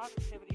positivity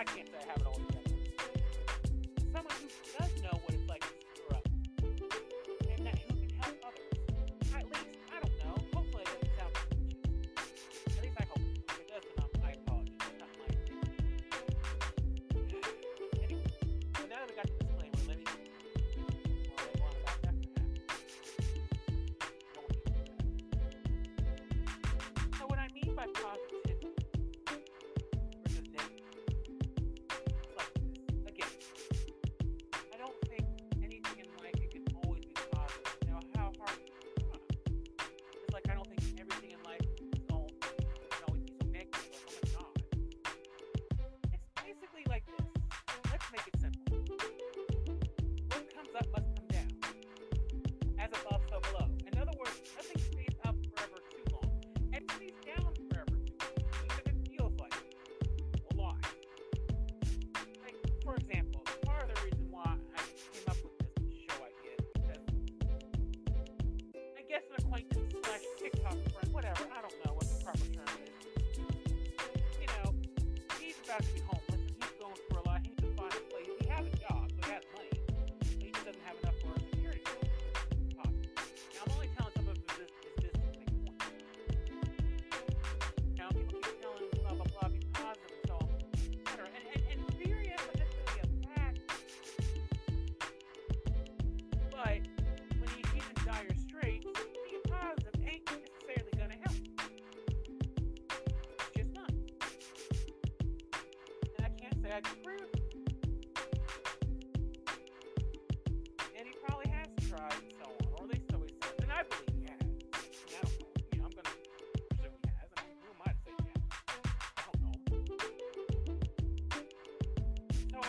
I can't say I have it all together.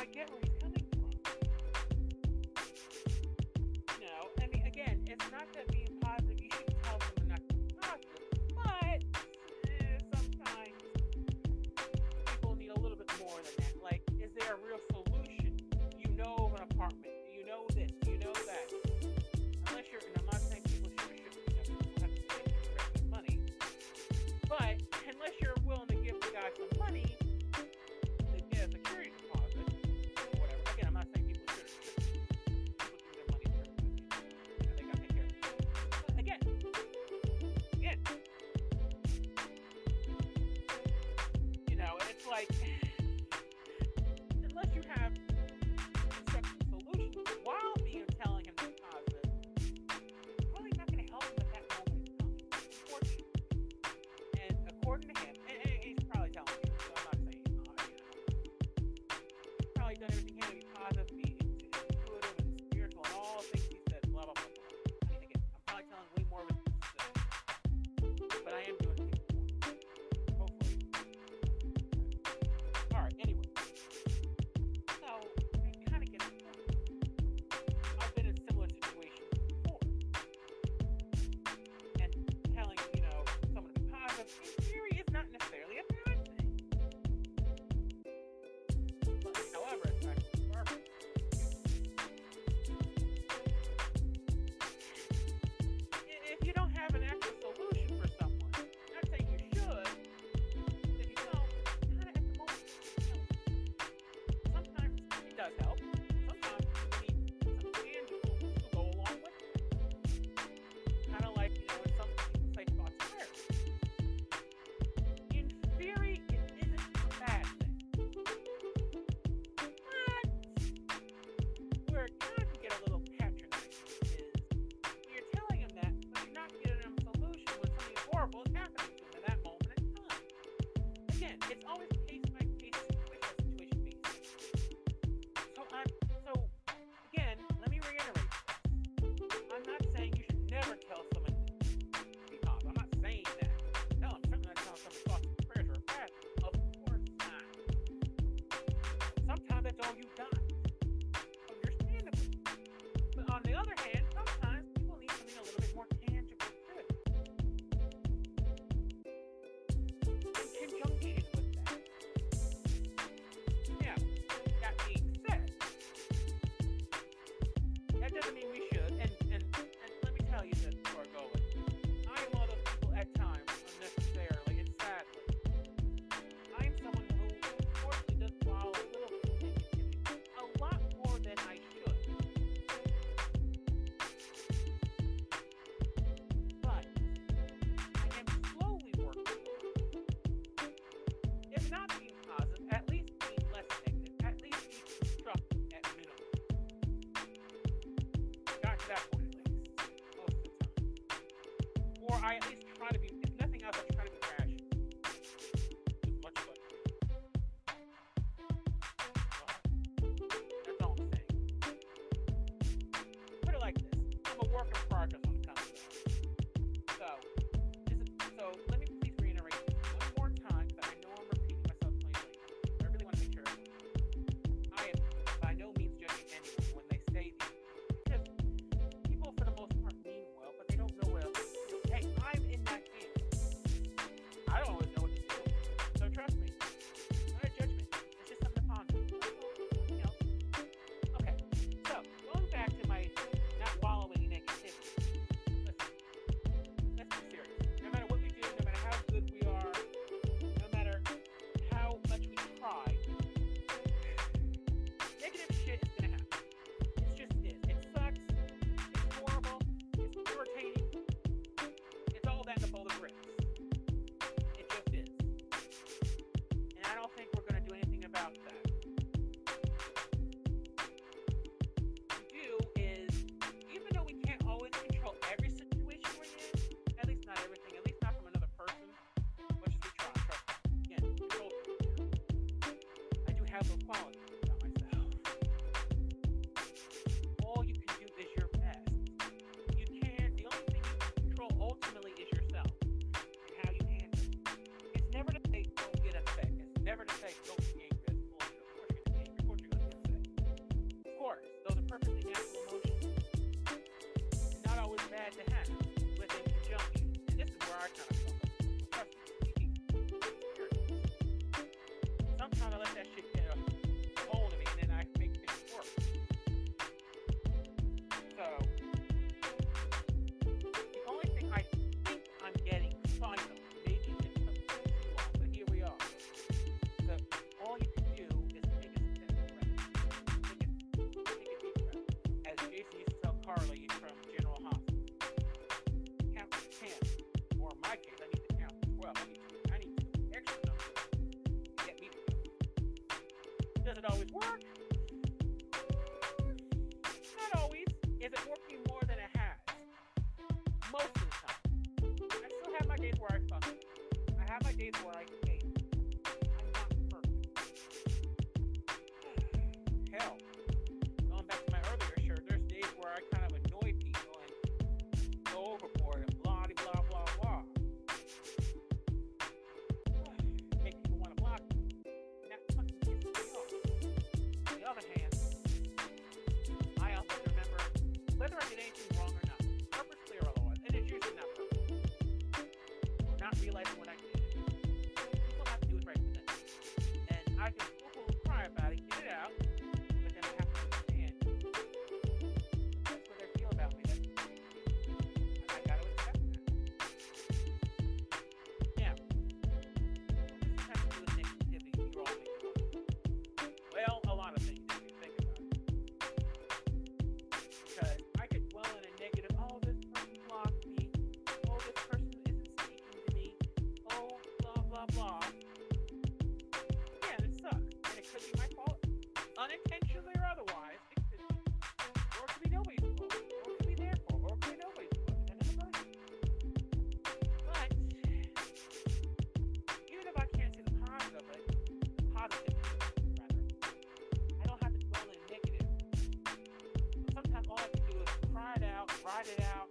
I get like, Or I at least it always work? Not always. Is it working more than it has? Most of the time. I still have my days where I fuck. I have my days where I it out.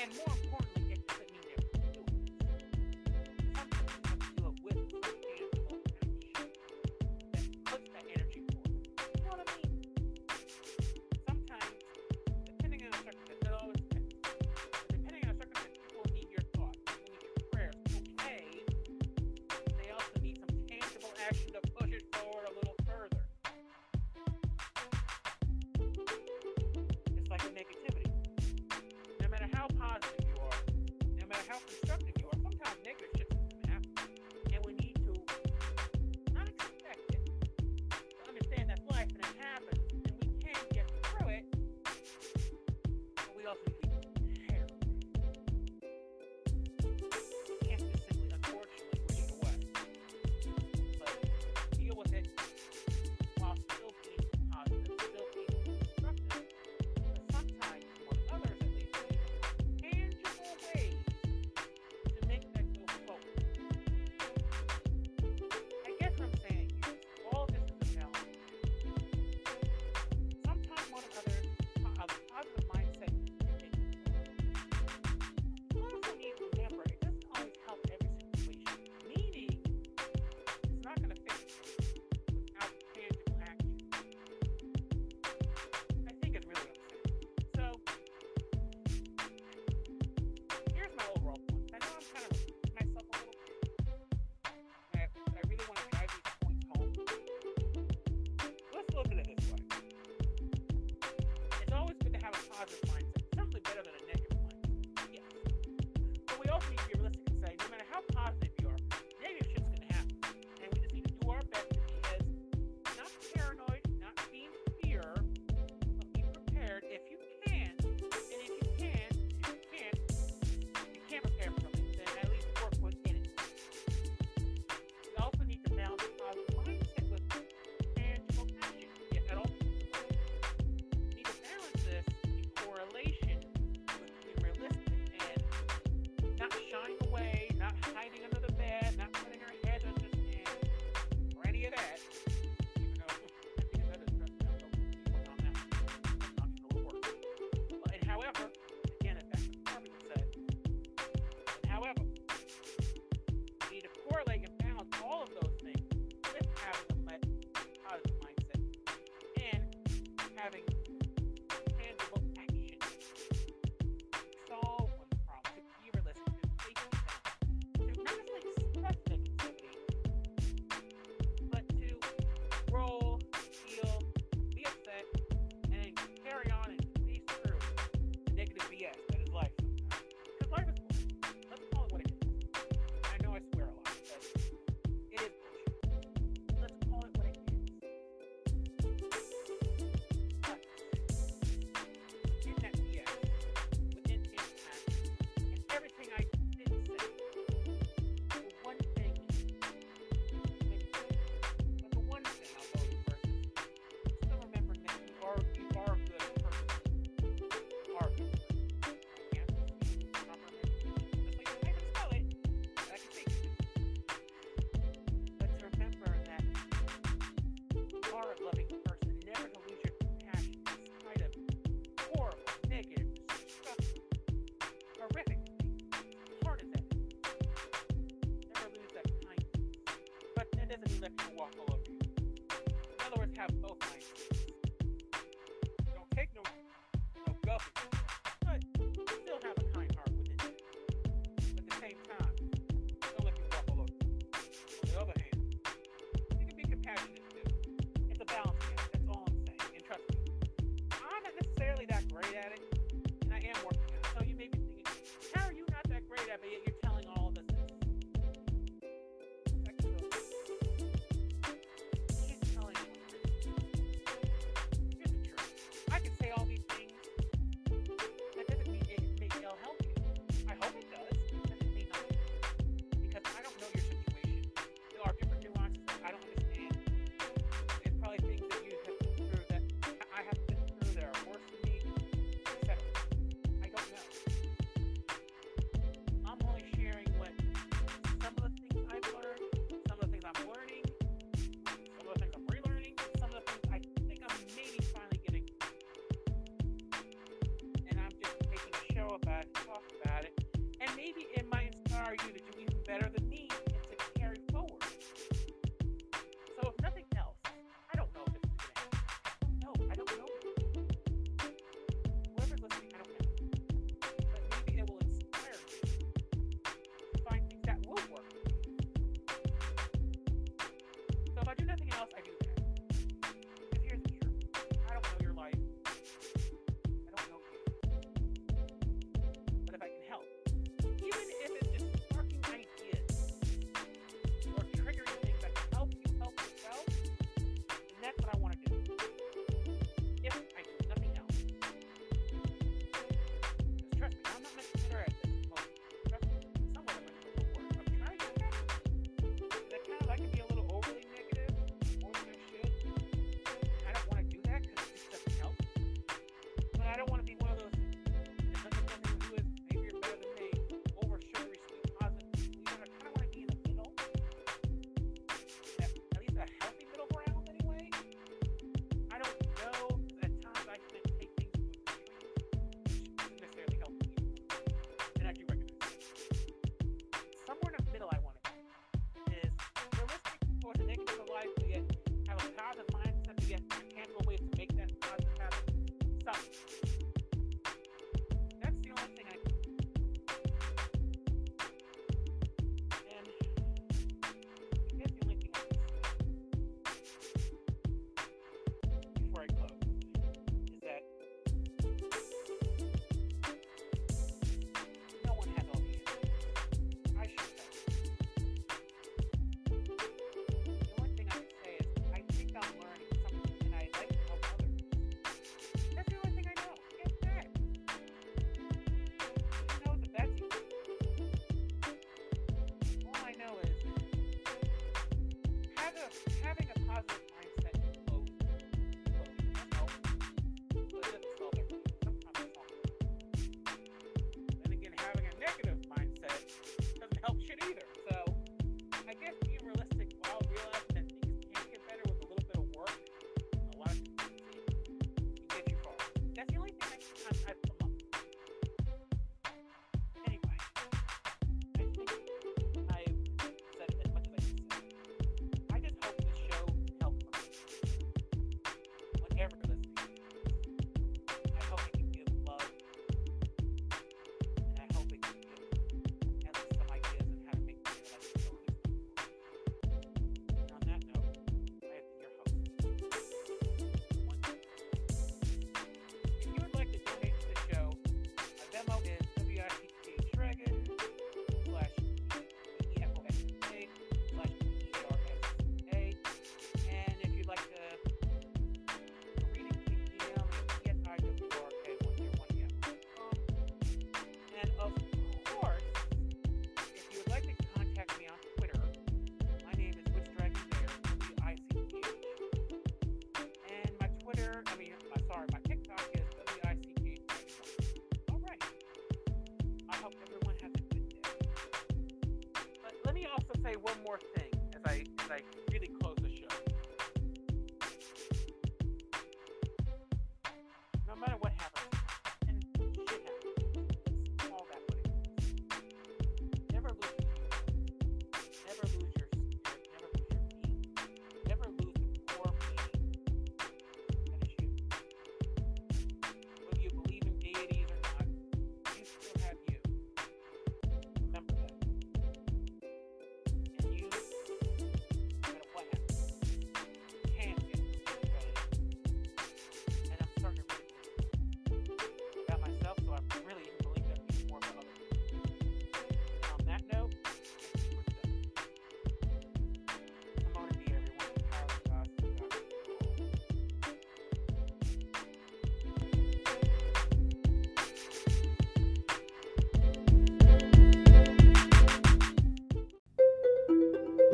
and more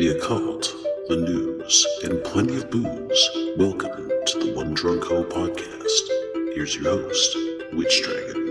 the occult, the news, and plenty of booze. Welcome to the One Drunk Ho podcast. Here's your host, Witch Dragon.